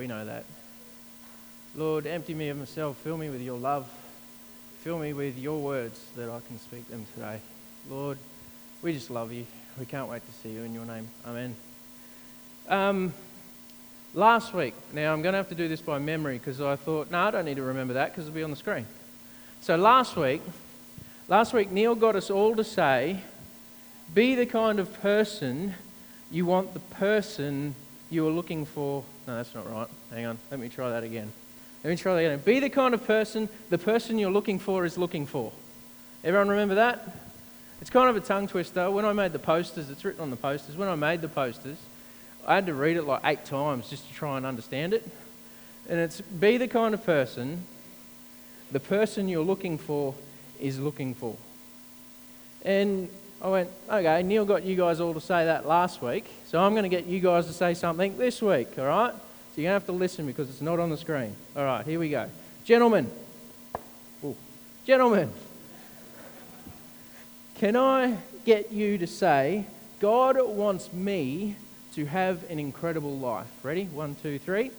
We know that. Lord, empty me of myself. Fill me with your love. Fill me with your words that I can speak them today. Lord, we just love you. We can't wait to see you in your name. Amen. Um, last week, now I'm going to have to do this by memory because I thought, no, I don't need to remember that because it'll be on the screen. So last week, last week Neil got us all to say, be the kind of person you want the person you are looking for. No, that's not right. Hang on. Let me try that again. Let me try that again. Be the kind of person the person you're looking for is looking for. Everyone remember that? It's kind of a tongue twister. When I made the posters, it's written on the posters. When I made the posters, I had to read it like eight times just to try and understand it. And it's be the kind of person the person you're looking for is looking for. And I went, okay, Neil got you guys all to say that last week, so I'm going to get you guys to say something this week, all right? So you're going to have to listen because it's not on the screen. All right, here we go. Gentlemen, Ooh. gentlemen, can I get you to say, God wants me to have an incredible life? Ready? One, two, three.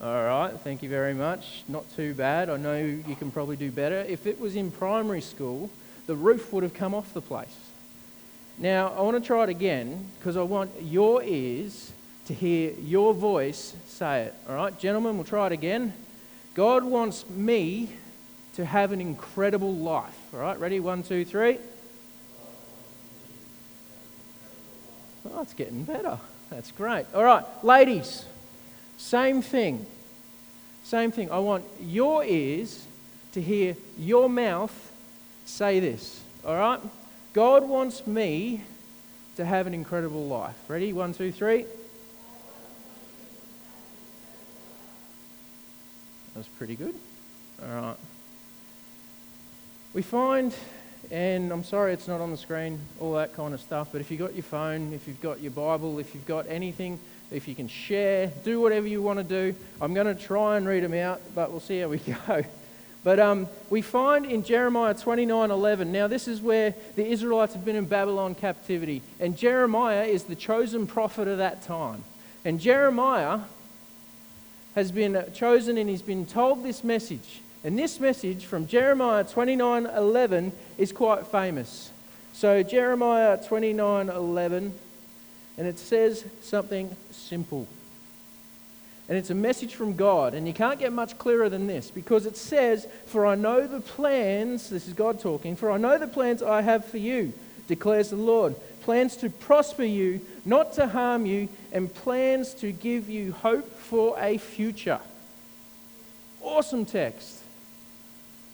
All right, thank you very much. Not too bad. I know you can probably do better. If it was in primary school, the roof would have come off the place. Now, I want to try it again because I want your ears to hear your voice say it. All right, gentlemen, we'll try it again. God wants me to have an incredible life. All right, ready? One, two, three. Oh, it's getting better. That's great. All right, ladies, same thing. Same thing. I want your ears to hear your mouth say this. All right? God wants me to have an incredible life. Ready? One, two, three. That's pretty good. All right. We find, and I'm sorry it's not on the screen, all that kind of stuff, but if you've got your phone, if you've got your Bible, if you've got anything, if you can share, do whatever you want to do. I'm going to try and read them out, but we'll see how we go. But um, we find in Jeremiah 29:11. Now this is where the Israelites have been in Babylon captivity, and Jeremiah is the chosen prophet of that time. And Jeremiah has been chosen, and he's been told this message. And this message from Jeremiah 29:11 is quite famous. So Jeremiah 29:11 and it says something simple. And it's a message from God, and you can't get much clearer than this because it says, For I know the plans, this is God talking, for I know the plans I have for you, declares the Lord. Plans to prosper you, not to harm you, and plans to give you hope for a future. Awesome text.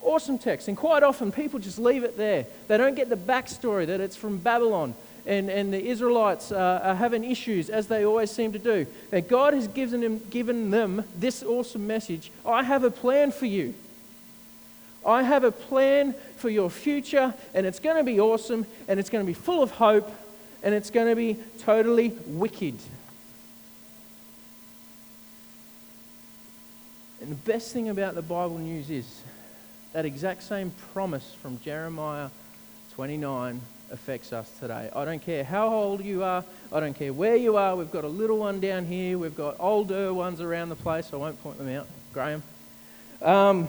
Awesome text. And quite often people just leave it there. They don't get the backstory that it's from Babylon and, and the Israelites uh, are having issues, as they always seem to do. That God has given them, given them this awesome message I have a plan for you. I have a plan for your future, and it's going to be awesome, and it's going to be full of hope, and it's going to be totally wicked. And the best thing about the Bible news is that exact same promise from Jeremiah 29 affects us today. I don't care how old you are, I don't care where you are. We've got a little one down here, we've got older ones around the place. I won't point them out, Graham. Um,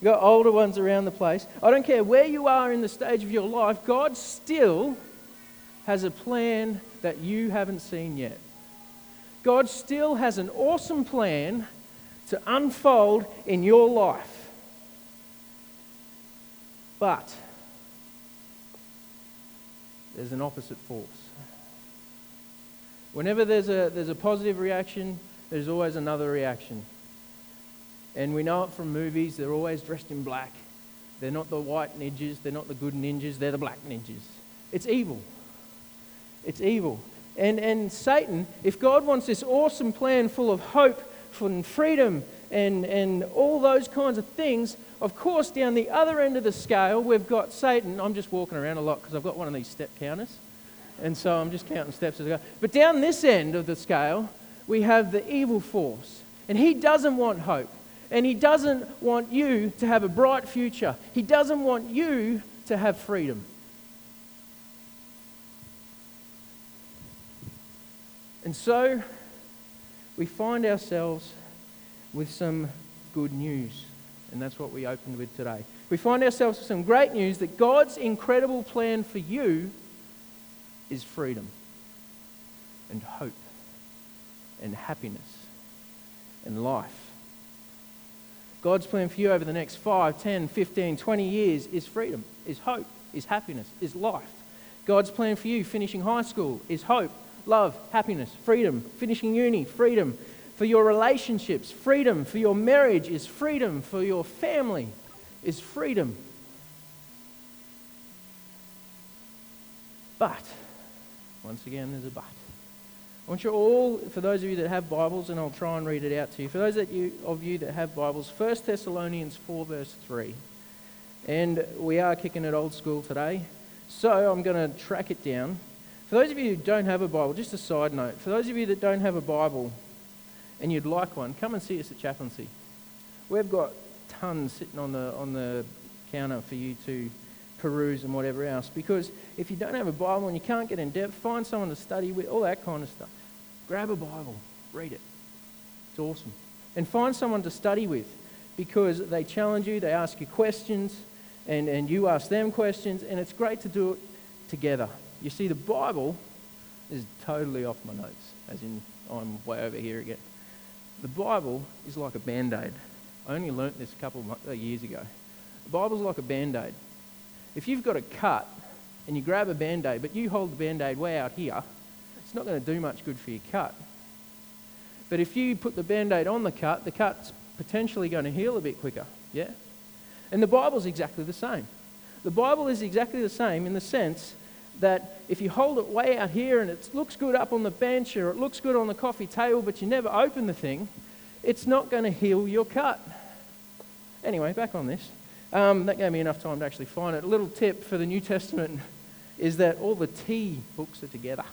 we've got older ones around the place. I don't care where you are in the stage of your life, God still has a plan that you haven't seen yet. God still has an awesome plan to unfold in your life. But there's an opposite force. Whenever there's a, there's a positive reaction, there's always another reaction. And we know it from movies, they're always dressed in black. They're not the white ninjas, they're not the good ninjas, they're the black ninjas. It's evil. It's evil. And, and Satan, if God wants this awesome plan full of hope and freedom and, and all those kinds of things. Of course, down the other end of the scale, we've got Satan. I'm just walking around a lot because I've got one of these step counters. And so I'm just counting steps as I go. But down this end of the scale, we have the evil force. And he doesn't want hope. And he doesn't want you to have a bright future. He doesn't want you to have freedom. And so we find ourselves with some good news. And that's what we opened with today. We find ourselves with some great news that God's incredible plan for you is freedom and hope and happiness and life. God's plan for you over the next 5, 10, 15, 20 years is freedom, is hope, is happiness, is life. God's plan for you finishing high school is hope, love, happiness, freedom. Finishing uni, freedom. For your relationships, freedom. For your marriage is freedom. For your family is freedom. But, once again, there's a but. I want you all, for those of you that have Bibles, and I'll try and read it out to you. For those that you, of you that have Bibles, 1 Thessalonians 4, verse 3. And we are kicking it old school today. So I'm going to track it down. For those of you who don't have a Bible, just a side note, for those of you that don't have a Bible and you'd like one, come and see us at Chaplaincy. We've got tons sitting on the, on the counter for you to peruse and whatever else. Because if you don't have a Bible and you can't get in depth, find someone to study with, all that kind of stuff. Grab a Bible, read it. It's awesome. And find someone to study with because they challenge you, they ask you questions, and, and you ask them questions, and it's great to do it together. You see, the Bible is totally off my notes, as in I'm way over here again. The Bible is like a band aid. I only learnt this a couple of uh, years ago. The Bible's like a band aid. If you've got a cut and you grab a band aid, but you hold the band aid way out here, it's not going to do much good for your cut. But if you put the band aid on the cut, the cut's potentially going to heal a bit quicker. Yeah? And the Bible's exactly the same. The Bible is exactly the same in the sense that if you hold it way out here and it looks good up on the bench or it looks good on the coffee table, but you never open the thing, it's not going to heal your cut. Anyway, back on this. Um, that gave me enough time to actually find it. A little tip for the New Testament is that all the T books are together.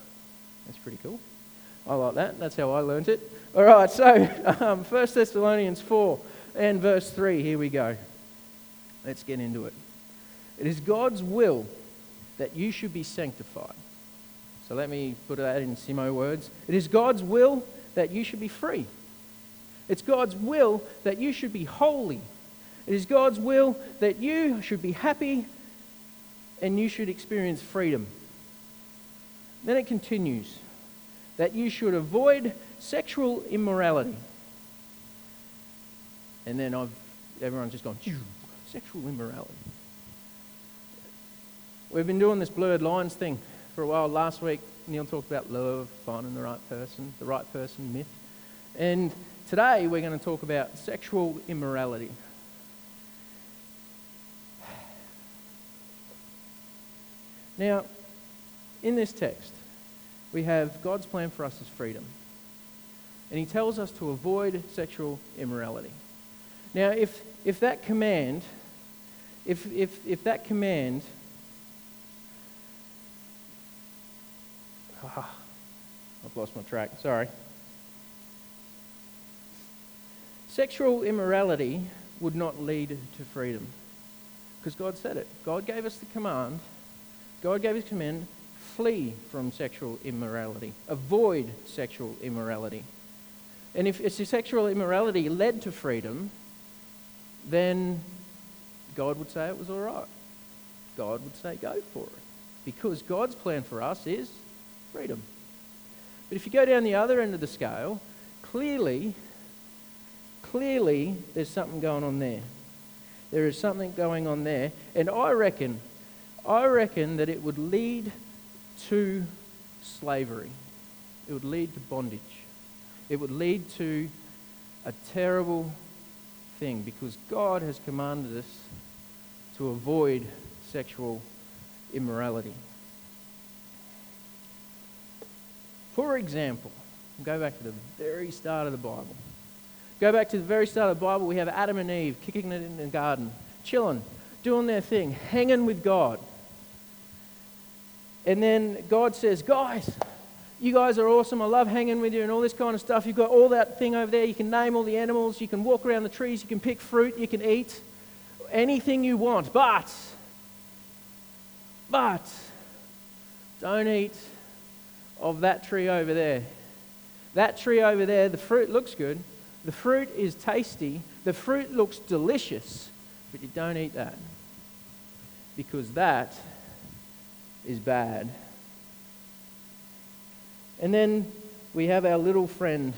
That's pretty cool. I like that. That's how I learnt it. All right, so um, 1 Thessalonians 4 and verse 3. Here we go. Let's get into it. It is God's will that you should be sanctified. So let me put that in Simo words. It is God's will that you should be free. It's God's will that you should be holy. It is God's will that you should be happy and you should experience freedom. Then it continues that you should avoid sexual immorality. And then I've, everyone's just gone, sexual immorality. We've been doing this blurred lines thing for a while. Last week, Neil talked about love, finding the right person, the right person myth. And today, we're going to talk about sexual immorality. Now, in this text, we have God's plan for us as freedom. And he tells us to avoid sexual immorality. Now, if, if that command, if, if, if that command Oh, I've lost my track. Sorry. Sexual immorality would not lead to freedom because God said it. God gave us the command. God gave his command flee from sexual immorality, avoid sexual immorality. And if, if sexual immorality led to freedom, then God would say it was all right. God would say go for it. Because God's plan for us is freedom. But if you go down the other end of the scale, clearly, clearly there's something going on there. There is something going on there. And I reckon, I reckon that it would lead to slavery. It would lead to bondage. It would lead to a terrible thing because God has commanded us to avoid sexual immorality. For example, go back to the very start of the Bible. Go back to the very start of the Bible, we have Adam and Eve kicking it in the garden, chilling, doing their thing, hanging with God. And then God says, Guys, you guys are awesome. I love hanging with you and all this kind of stuff. You've got all that thing over there. You can name all the animals. You can walk around the trees. You can pick fruit. You can eat anything you want. But, but, don't eat of that tree over there. That tree over there, the fruit looks good, the fruit is tasty, the fruit looks delicious, but you don't eat that because that is bad. And then we have our little friend,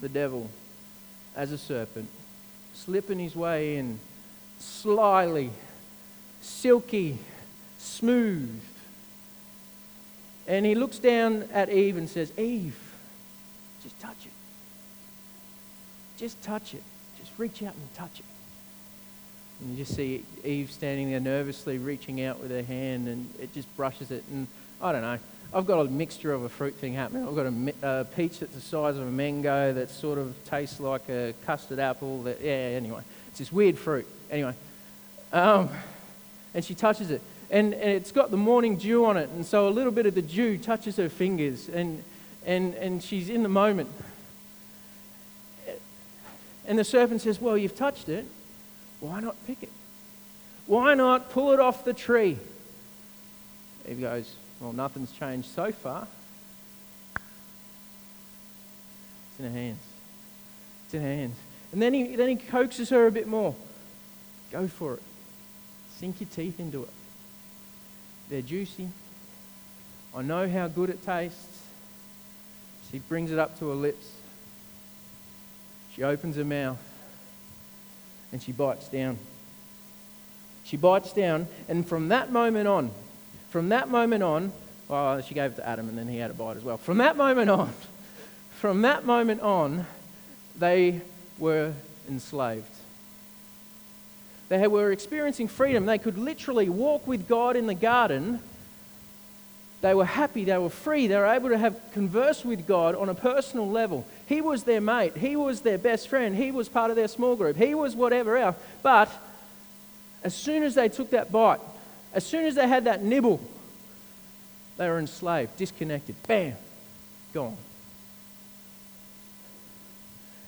the devil, as a serpent, slipping his way in slyly, silky, smooth. And he looks down at Eve and says, Eve, just touch it. Just touch it. Just reach out and touch it. And you just see Eve standing there nervously reaching out with her hand and it just brushes it. And I don't know. I've got a mixture of a fruit thing happening. I've got a, a peach that's the size of a mango that sort of tastes like a custard apple. That, yeah, anyway. It's this weird fruit. Anyway. Um, and she touches it. And, and it's got the morning dew on it. And so a little bit of the dew touches her fingers. And, and, and she's in the moment. And the serpent says, Well, you've touched it. Why not pick it? Why not pull it off the tree? Eve goes, Well, nothing's changed so far. It's in her hands. It's in her hands. And then he, then he coaxes her a bit more. Go for it. Sink your teeth into it. They're juicy. I know how good it tastes. She brings it up to her lips. She opens her mouth and she bites down. She bites down, and from that moment on, from that moment on, well, she gave it to Adam and then he had a bite as well. From that moment on, from that moment on, they were enslaved. They were experiencing freedom. They could literally walk with God in the garden. They were happy, they were free, they were able to have converse with God on a personal level. He was their mate, he was their best friend, he was part of their small group, he was whatever else. But as soon as they took that bite, as soon as they had that nibble, they were enslaved, disconnected. Bam, gone.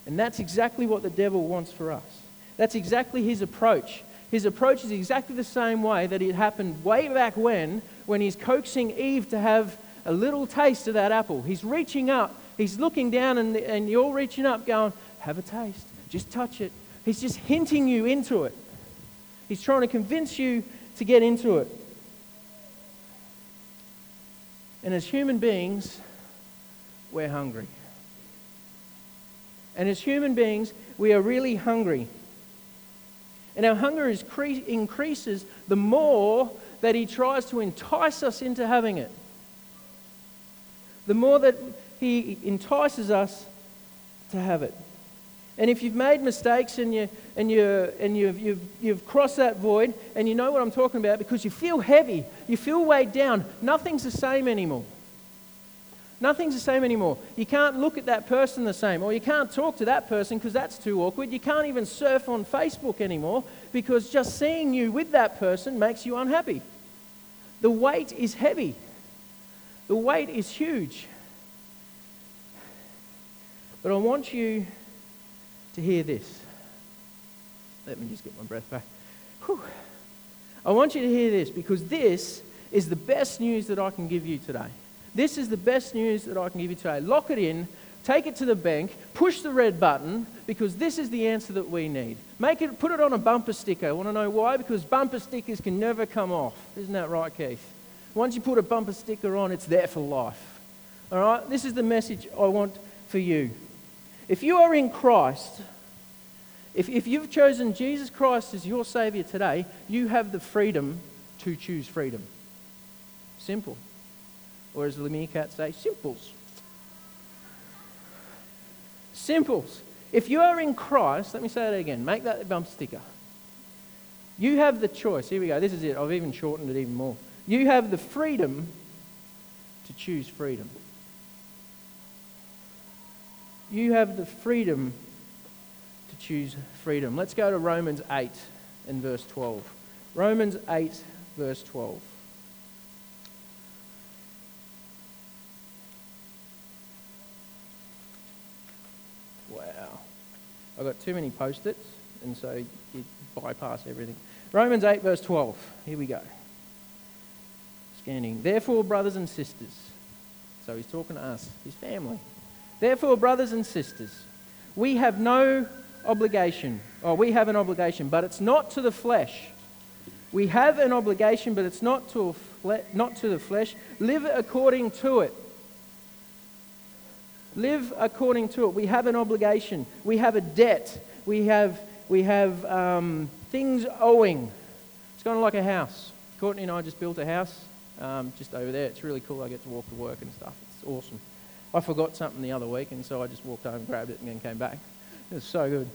And that's exactly what the devil wants for us. That's exactly his approach. His approach is exactly the same way that it happened way back when, when he's coaxing Eve to have a little taste of that apple. He's reaching up, he's looking down, and, and you're reaching up, going, Have a taste, just touch it. He's just hinting you into it. He's trying to convince you to get into it. And as human beings, we're hungry. And as human beings, we are really hungry. And our hunger cre- increases the more that he tries to entice us into having it. The more that he entices us to have it. And if you've made mistakes and, you, and, you, and you've, you've, you've crossed that void, and you know what I'm talking about because you feel heavy, you feel weighed down, nothing's the same anymore. Nothing's the same anymore. You can't look at that person the same, or you can't talk to that person because that's too awkward. You can't even surf on Facebook anymore because just seeing you with that person makes you unhappy. The weight is heavy, the weight is huge. But I want you to hear this. Let me just get my breath back. Whew. I want you to hear this because this is the best news that I can give you today. This is the best news that I can give you today. Lock it in, take it to the bank, push the red button, because this is the answer that we need. Make it, put it on a bumper sticker. Want to know why? Because bumper stickers can never come off. Isn't that right, Keith? Once you put a bumper sticker on, it's there for life. All right? This is the message I want for you. If you are in Christ, if, if you've chosen Jesus Christ as your Savior today, you have the freedom to choose freedom. Simple or as the Meerkat say, simples. Simples. If you are in Christ, let me say that again, make that a bump sticker. You have the choice. Here we go. This is it. I've even shortened it even more. You have the freedom to choose freedom. You have the freedom to choose freedom. Let's go to Romans 8 and verse 12. Romans 8, verse 12. I've got too many post its, and so you bypass everything. Romans 8, verse 12. Here we go. Scanning. Therefore, brothers and sisters, So he's talking to us, his family. Therefore, brothers and sisters, we have no obligation, or we have an obligation, but it's not to the flesh. We have an obligation, but it's not to, fle- not to the flesh. Live according to it. Live according to it. We have an obligation. We have a debt. We have, we have um, things owing. It's kind of like a house. Courtney and I just built a house um, just over there. It's really cool. I get to walk to work and stuff. It's awesome. I forgot something the other week, and so I just walked home, grabbed it, and then came back. It was so good.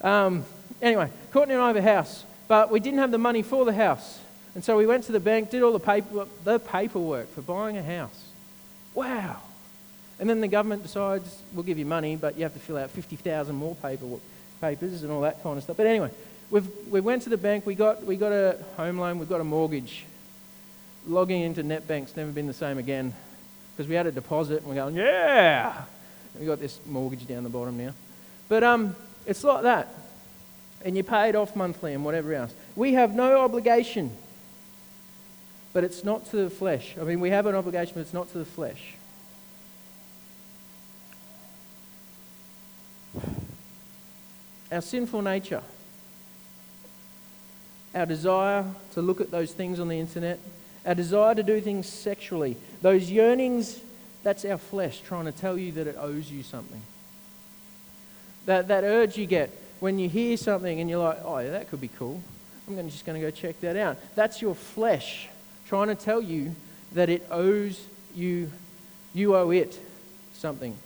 Um, anyway, Courtney and I have a house, but we didn't have the money for the house. And so we went to the bank, did all the, paper, the paperwork for buying a house. Wow. And then the government decides, we'll give you money, but you have to fill out 50,000 more paper, papers and all that kind of stuff. But anyway, we've, we went to the bank, we got, we got a home loan, we've got a mortgage. Logging into NetBank's never been the same again because we had a deposit and we're going, yeah! We got this mortgage down the bottom now. But um, it's like that. And you pay it off monthly and whatever else. We have no obligation, but it's not to the flesh. I mean, we have an obligation, but it's not to the flesh. Our sinful nature, our desire to look at those things on the internet, our desire to do things sexually, those yearnings, that's our flesh trying to tell you that it owes you something. That, that urge you get when you hear something and you're like, oh, yeah, that could be cool. I'm gonna, just going to go check that out. That's your flesh trying to tell you that it owes you, you owe it something.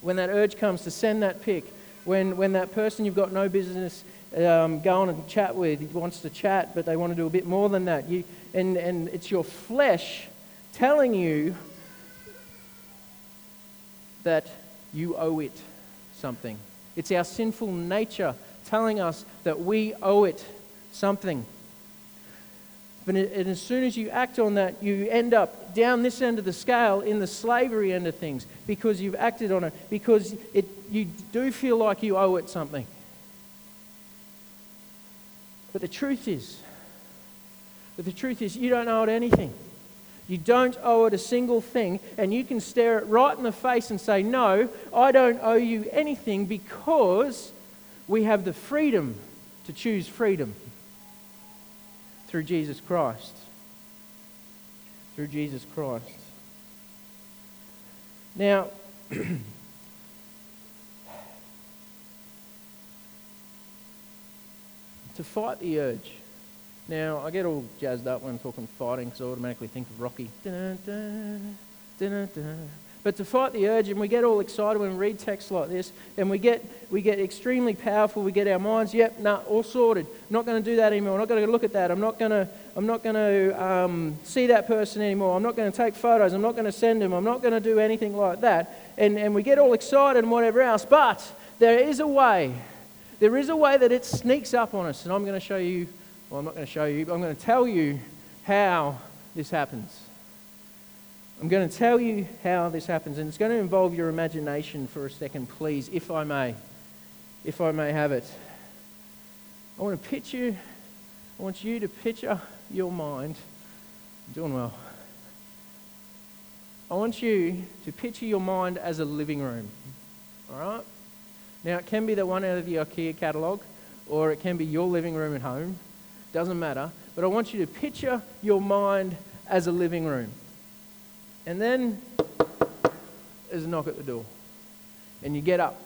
When that urge comes to send that pic, when, when that person you've got no business um, going and chat with wants to chat, but they want to do a bit more than that, you, and, and it's your flesh telling you that you owe it something. It's our sinful nature telling us that we owe it something. But and as soon as you act on that, you end up down this end of the scale in the slavery end of things because you've acted on it, because it, you do feel like you owe it something. But the truth is, but the truth is, you don't owe it anything. You don't owe it a single thing, and you can stare it right in the face and say, No, I don't owe you anything because we have the freedom to choose freedom through Jesus Christ. Through Jesus Christ. Now, to fight the urge. Now, I get all jazzed up when I'm talking fighting because I automatically think of Rocky. But to fight the urge, and we get all excited when we read texts like this, and we get, we get extremely powerful, we get our minds, yep, nah, all sorted. I'm not going to do that anymore. I'm not going to look at that. I'm not going to, I'm not going to um, see that person anymore. I'm not going to take photos. I'm not going to send them. I'm not going to do anything like that. And, and we get all excited and whatever else. But there is a way. There is a way that it sneaks up on us, and I'm going to show you well, I'm not going to show you, but I'm going to tell you how this happens. I'm going to tell you how this happens, and it's going to involve your imagination for a second, please, if I may. If I may have it. I want to picture, I want you to picture your mind. I'm doing well. I want you to picture your mind as a living room. All right? Now, it can be the one out of the IKEA catalogue, or it can be your living room at home doesn't matter. But I want you to picture your mind as a living room. And then there's a knock at the door. And you get up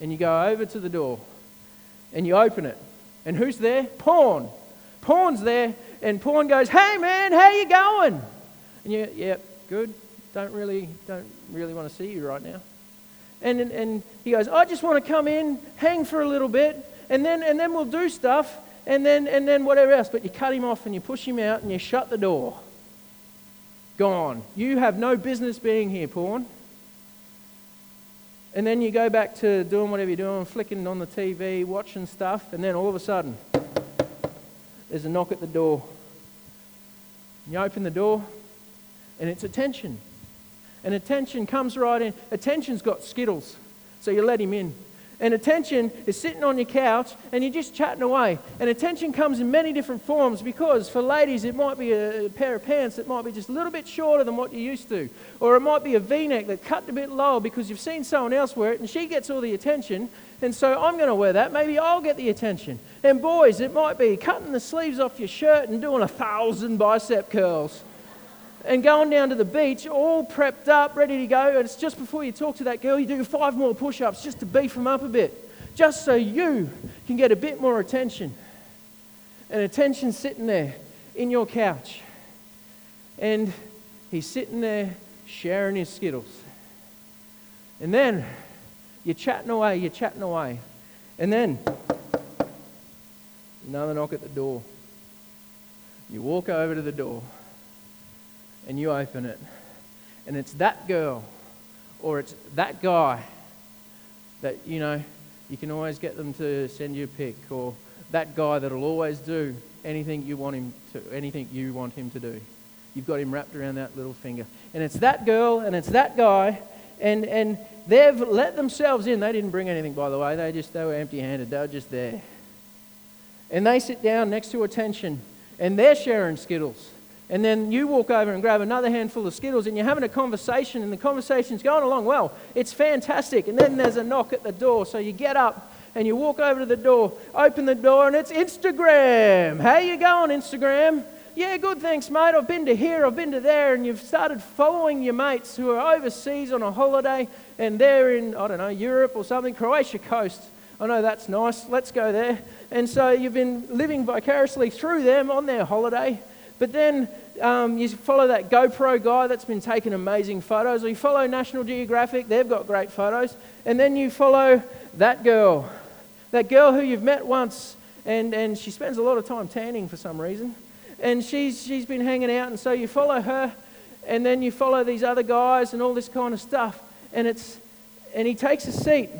and you go over to the door and you open it. And who's there? Porn. Porn's there. And Porn goes, Hey man, how you going? And you, yep, yeah, good. Don't really, don't really want to see you right now. And, and, and he goes, I just want to come in, hang for a little bit, and then, and then we'll do stuff and then, and then whatever else. But you cut him off and you push him out and you shut the door. Gone. You have no business being here, porn. And then you go back to doing whatever you're doing, flicking on the TV, watching stuff, and then all of a sudden, there's a knock at the door. You open the door, and it's attention. And attention comes right in. Attention's got skittles, so you let him in. And attention is sitting on your couch and you're just chatting away. And attention comes in many different forms because for ladies, it might be a, pair of pants that might be just a little bit shorter than what you're used to. Or it might be a v neck that cut a bit lower because you've seen someone else wear it and she gets all the attention. And so I'm going to wear that. Maybe I'll get the attention. And boys, it might be cutting the sleeves off your shirt and doing a thousand bicep curls and going down to the beach, all prepped up, ready to go. And it's just before you talk to that girl, you do five more push ups just to beef them up a bit, just so you can get a bit more attention. And attention sitting there in your couch. And he's sitting there sharing his Skittles. And then you're chatting away, you're chatting away. And then another knock at the door. You walk over to the door and you open it, and it's that girl or it's that guy that, you know, you can always get them to send you a pic, or that guy that'll always do anything you want him to, anything you want him to do. You've got him wrapped around that little finger. And it's that girl and it's that guy, and, and they've let themselves in. They didn't bring anything, by the way. They just they were empty handed. They were just there. And they sit down next to attention, and they're sharing Skittles. And then you walk over and grab another handful of Skittles and you're having a conversation and the conversation's going along well. It's fantastic. And then there's a knock at the door. So you get up and you walk over to the door, open the door, and it's Instagram. How you going, Instagram? Yeah, good, thanks, mate. I've been to here, I've been to there, and you've started following your mates who are overseas on a holiday and they're in, I don't know, Europe or something, Croatia coast. I know that's nice. Let's go there. And so you've been living vicariously through them on their holiday. But then um, you follow that GoPro guy that's been taking amazing photos, or you follow National Geographic, they've got great photos. And then you follow that girl, that girl who you've met once, and, and she spends a lot of time tanning for some reason. And she's, she's been hanging out, and so you follow her, and then you follow these other guys and all this kind of stuff. And, it's, and he takes a seat,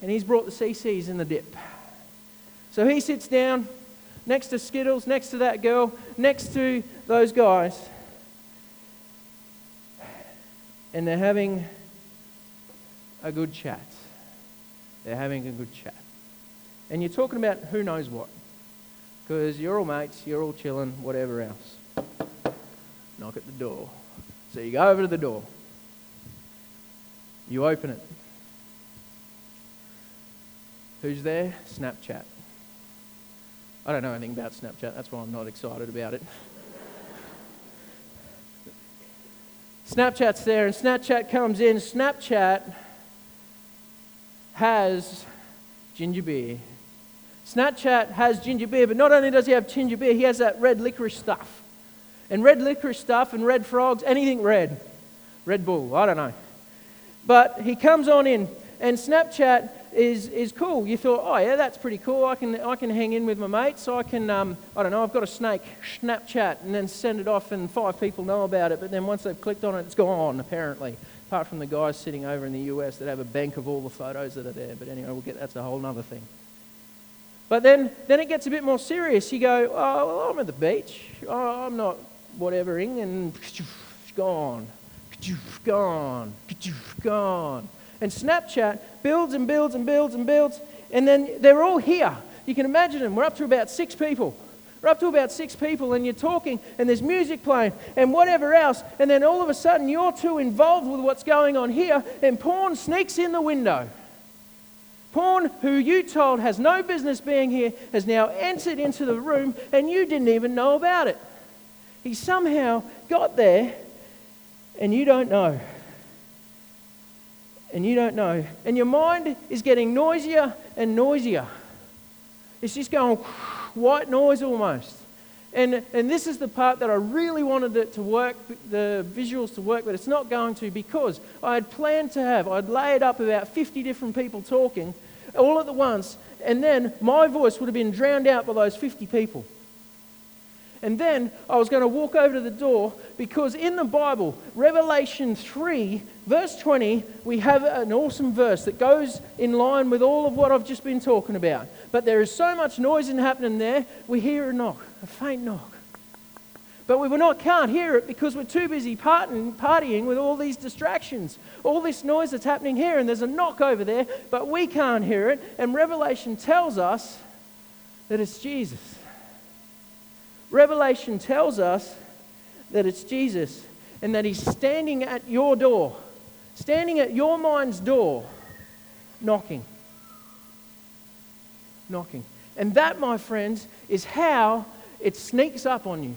and he's brought the CCs in the dip. So he sits down next to Skittles, next to that girl, next to those guys. And they're having a good chat. They're having a good chat. And you're talking about who knows what. Because you're all mates, you're all chilling, whatever else. Knock at the door. So you go over to the door. You open it. Who's there? Snapchat. I don't know anything about Snapchat, that's why I'm not excited about it. Snapchat's there, and Snapchat comes in. Snapchat has ginger beer. Snapchat has ginger beer, but not only does he have ginger beer, he has that red licorice stuff. And red licorice stuff and red frogs, anything red. Red Bull, I don't know. But he comes on in, and Snapchat is, is cool. You thought, oh yeah, that's pretty cool. I can, I can hang in with my mates. I can, um, I don't know, I've got a snake, Snapchat, and then send it off and five people know about it. But then once they've clicked on it, it's gone, apparently. Apart from the guys sitting over in the US that have a bank of all the photos that are there. But anyway, we'll get, that's a whole other thing. But then, then it gets a bit more serious. You go, oh, well, I'm at the beach. Oh, I'm not whatevering, and gone, gone, gone. And Snapchat builds and builds and builds and builds, and then they're all here. You can imagine them. We're up to about six people. We're up to about six people, and you're talking, and there's music playing, and whatever else, and then all of a sudden you're too involved with what's going on here, and porn sneaks in the window. Porn, who you told has no business being here, has now entered into the room, and you didn't even know about it. He somehow got there, and you don't know and you don't know. And your mind is getting noisier and noisier. It's just going white noise almost. And, and this is the part that I really wanted it to work, the visuals to work, but it's not going to because I had planned to have, I'd laid up about 50 different people talking all at the once, and then my voice would have been drowned out by those 50 people. And then I was going to walk over to the door because in the Bible, Revelation 3, verse 20, we have an awesome verse that goes in line with all of what I've just been talking about. But there is so much noise and happening there, we hear a knock, a faint knock. But we not, can't hear it because we're too busy partying, partying with all these distractions, all this noise that's happening here, and there's a knock over there, but we can't hear it. And Revelation tells us that it's Jesus. Revelation tells us that it's Jesus and that He's standing at your door, standing at your mind's door, knocking. Knocking. And that, my friends, is how it sneaks up on you.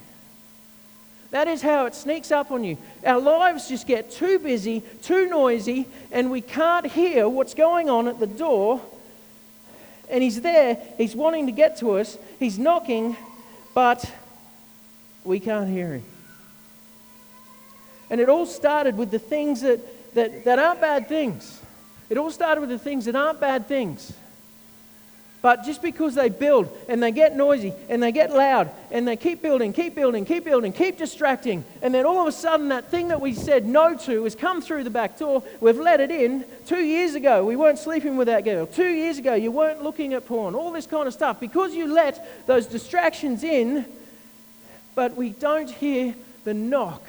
That is how it sneaks up on you. Our lives just get too busy, too noisy, and we can't hear what's going on at the door. And He's there, He's wanting to get to us, He's knocking, but we can't hear Him. And it all started with the things that, that, that aren't bad things. It all started with the things that aren't bad things. But just because they build and they get noisy and they get loud and they keep building, keep building, keep building, keep distracting, and then all of a sudden that thing that we said no to has come through the back door, we've let it in. Two years ago, we weren't sleeping with that girl. Two years ago, you weren't looking at porn, all this kind of stuff. Because you let those distractions in, but we don't hear the knock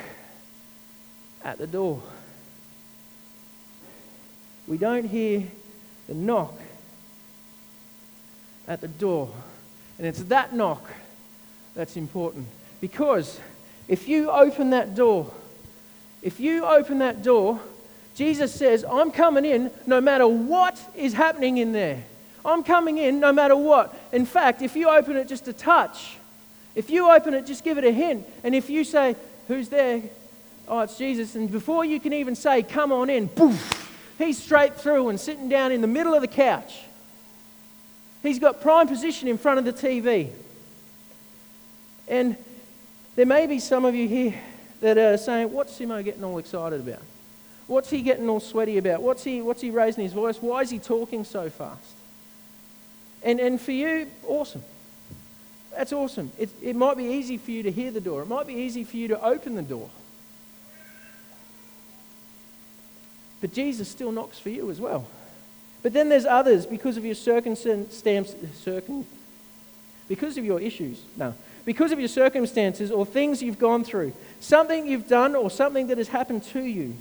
at the door. We don't hear the knock at the door. And it's that knock that's important. Because if you open that door, if you open that door, Jesus says, I'm coming in no matter what is happening in there. I'm coming in no matter what. In fact, if you open it just a touch, if you open it, just give it a hint. And if you say, Who's there? Oh, it's Jesus. And before you can even say, Come on in, poof, he's straight through and sitting down in the middle of the couch. He's got prime position in front of the TV. And there may be some of you here that are saying, What's Simo getting all excited about? What's he getting all sweaty about? What's he, what's he raising his voice? Why is he talking so fast? And, and for you, awesome. That's awesome. It, it might be easy for you to hear the door, it might be easy for you to open the door. But Jesus still knocks for you as well. But then there's others because of your circumstances, circum, because of your issues. No, because of your circumstances or things you've gone through, something you've done or something that has happened to you.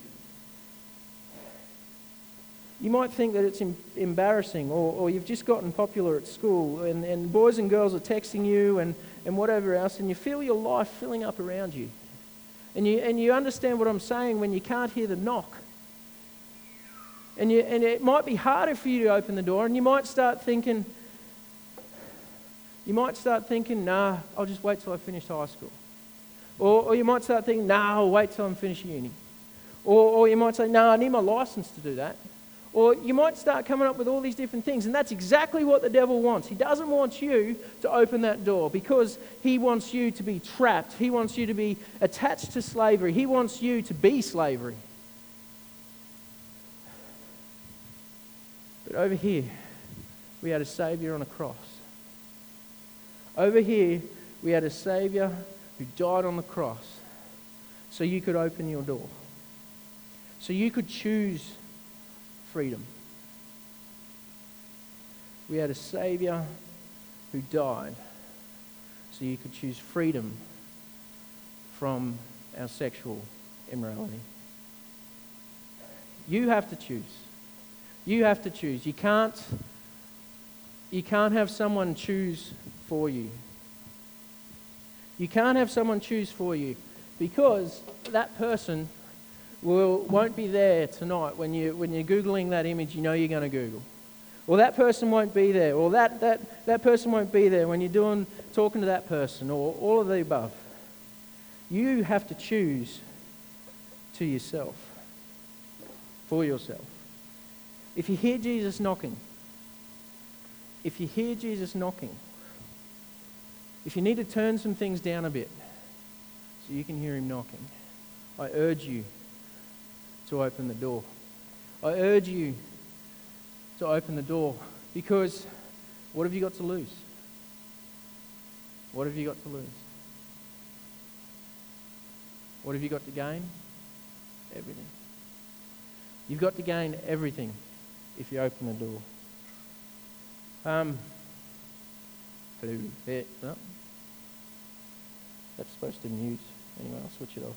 You might think that it's embarrassing, or, or you've just gotten popular at school, and, and boys and girls are texting you and, and whatever else, and you feel your life filling up around you. And you, and you understand what I'm saying when you can't hear the knock and, you, and it might be harder for you to open the door, and you might start thinking, you might start thinking, nah, I'll just wait till I finish high school. Or, or you might start thinking, nah, I'll wait till I'm finished uni. Or, or you might say, nah, I need my license to do that. Or you might start coming up with all these different things, and that's exactly what the devil wants. He doesn't want you to open that door because he wants you to be trapped. He wants you to be attached to slavery. He wants you to be slavery. But over here, we had a Savior on a cross. Over here, we had a Savior who died on the cross so you could open your door, so you could choose freedom. We had a Savior who died so you could choose freedom from our sexual immorality. You have to choose. You have to choose. You can't, you can't have someone choose for you. You can't have someone choose for you because that person will, won't be there tonight when, you, when you're Googling that image you know you're going to Google. Or that person won't be there. Or that, that, that person won't be there when you're doing, talking to that person. Or all of the above. You have to choose to yourself. For yourself. If you hear Jesus knocking, if you hear Jesus knocking, if you need to turn some things down a bit so you can hear him knocking, I urge you to open the door. I urge you to open the door because what have you got to lose? What have you got to lose? What have you got to gain? Everything. You've got to gain everything if you open the door. Um, hello, there, no. That's supposed to mute. Anyway, I'll switch it off.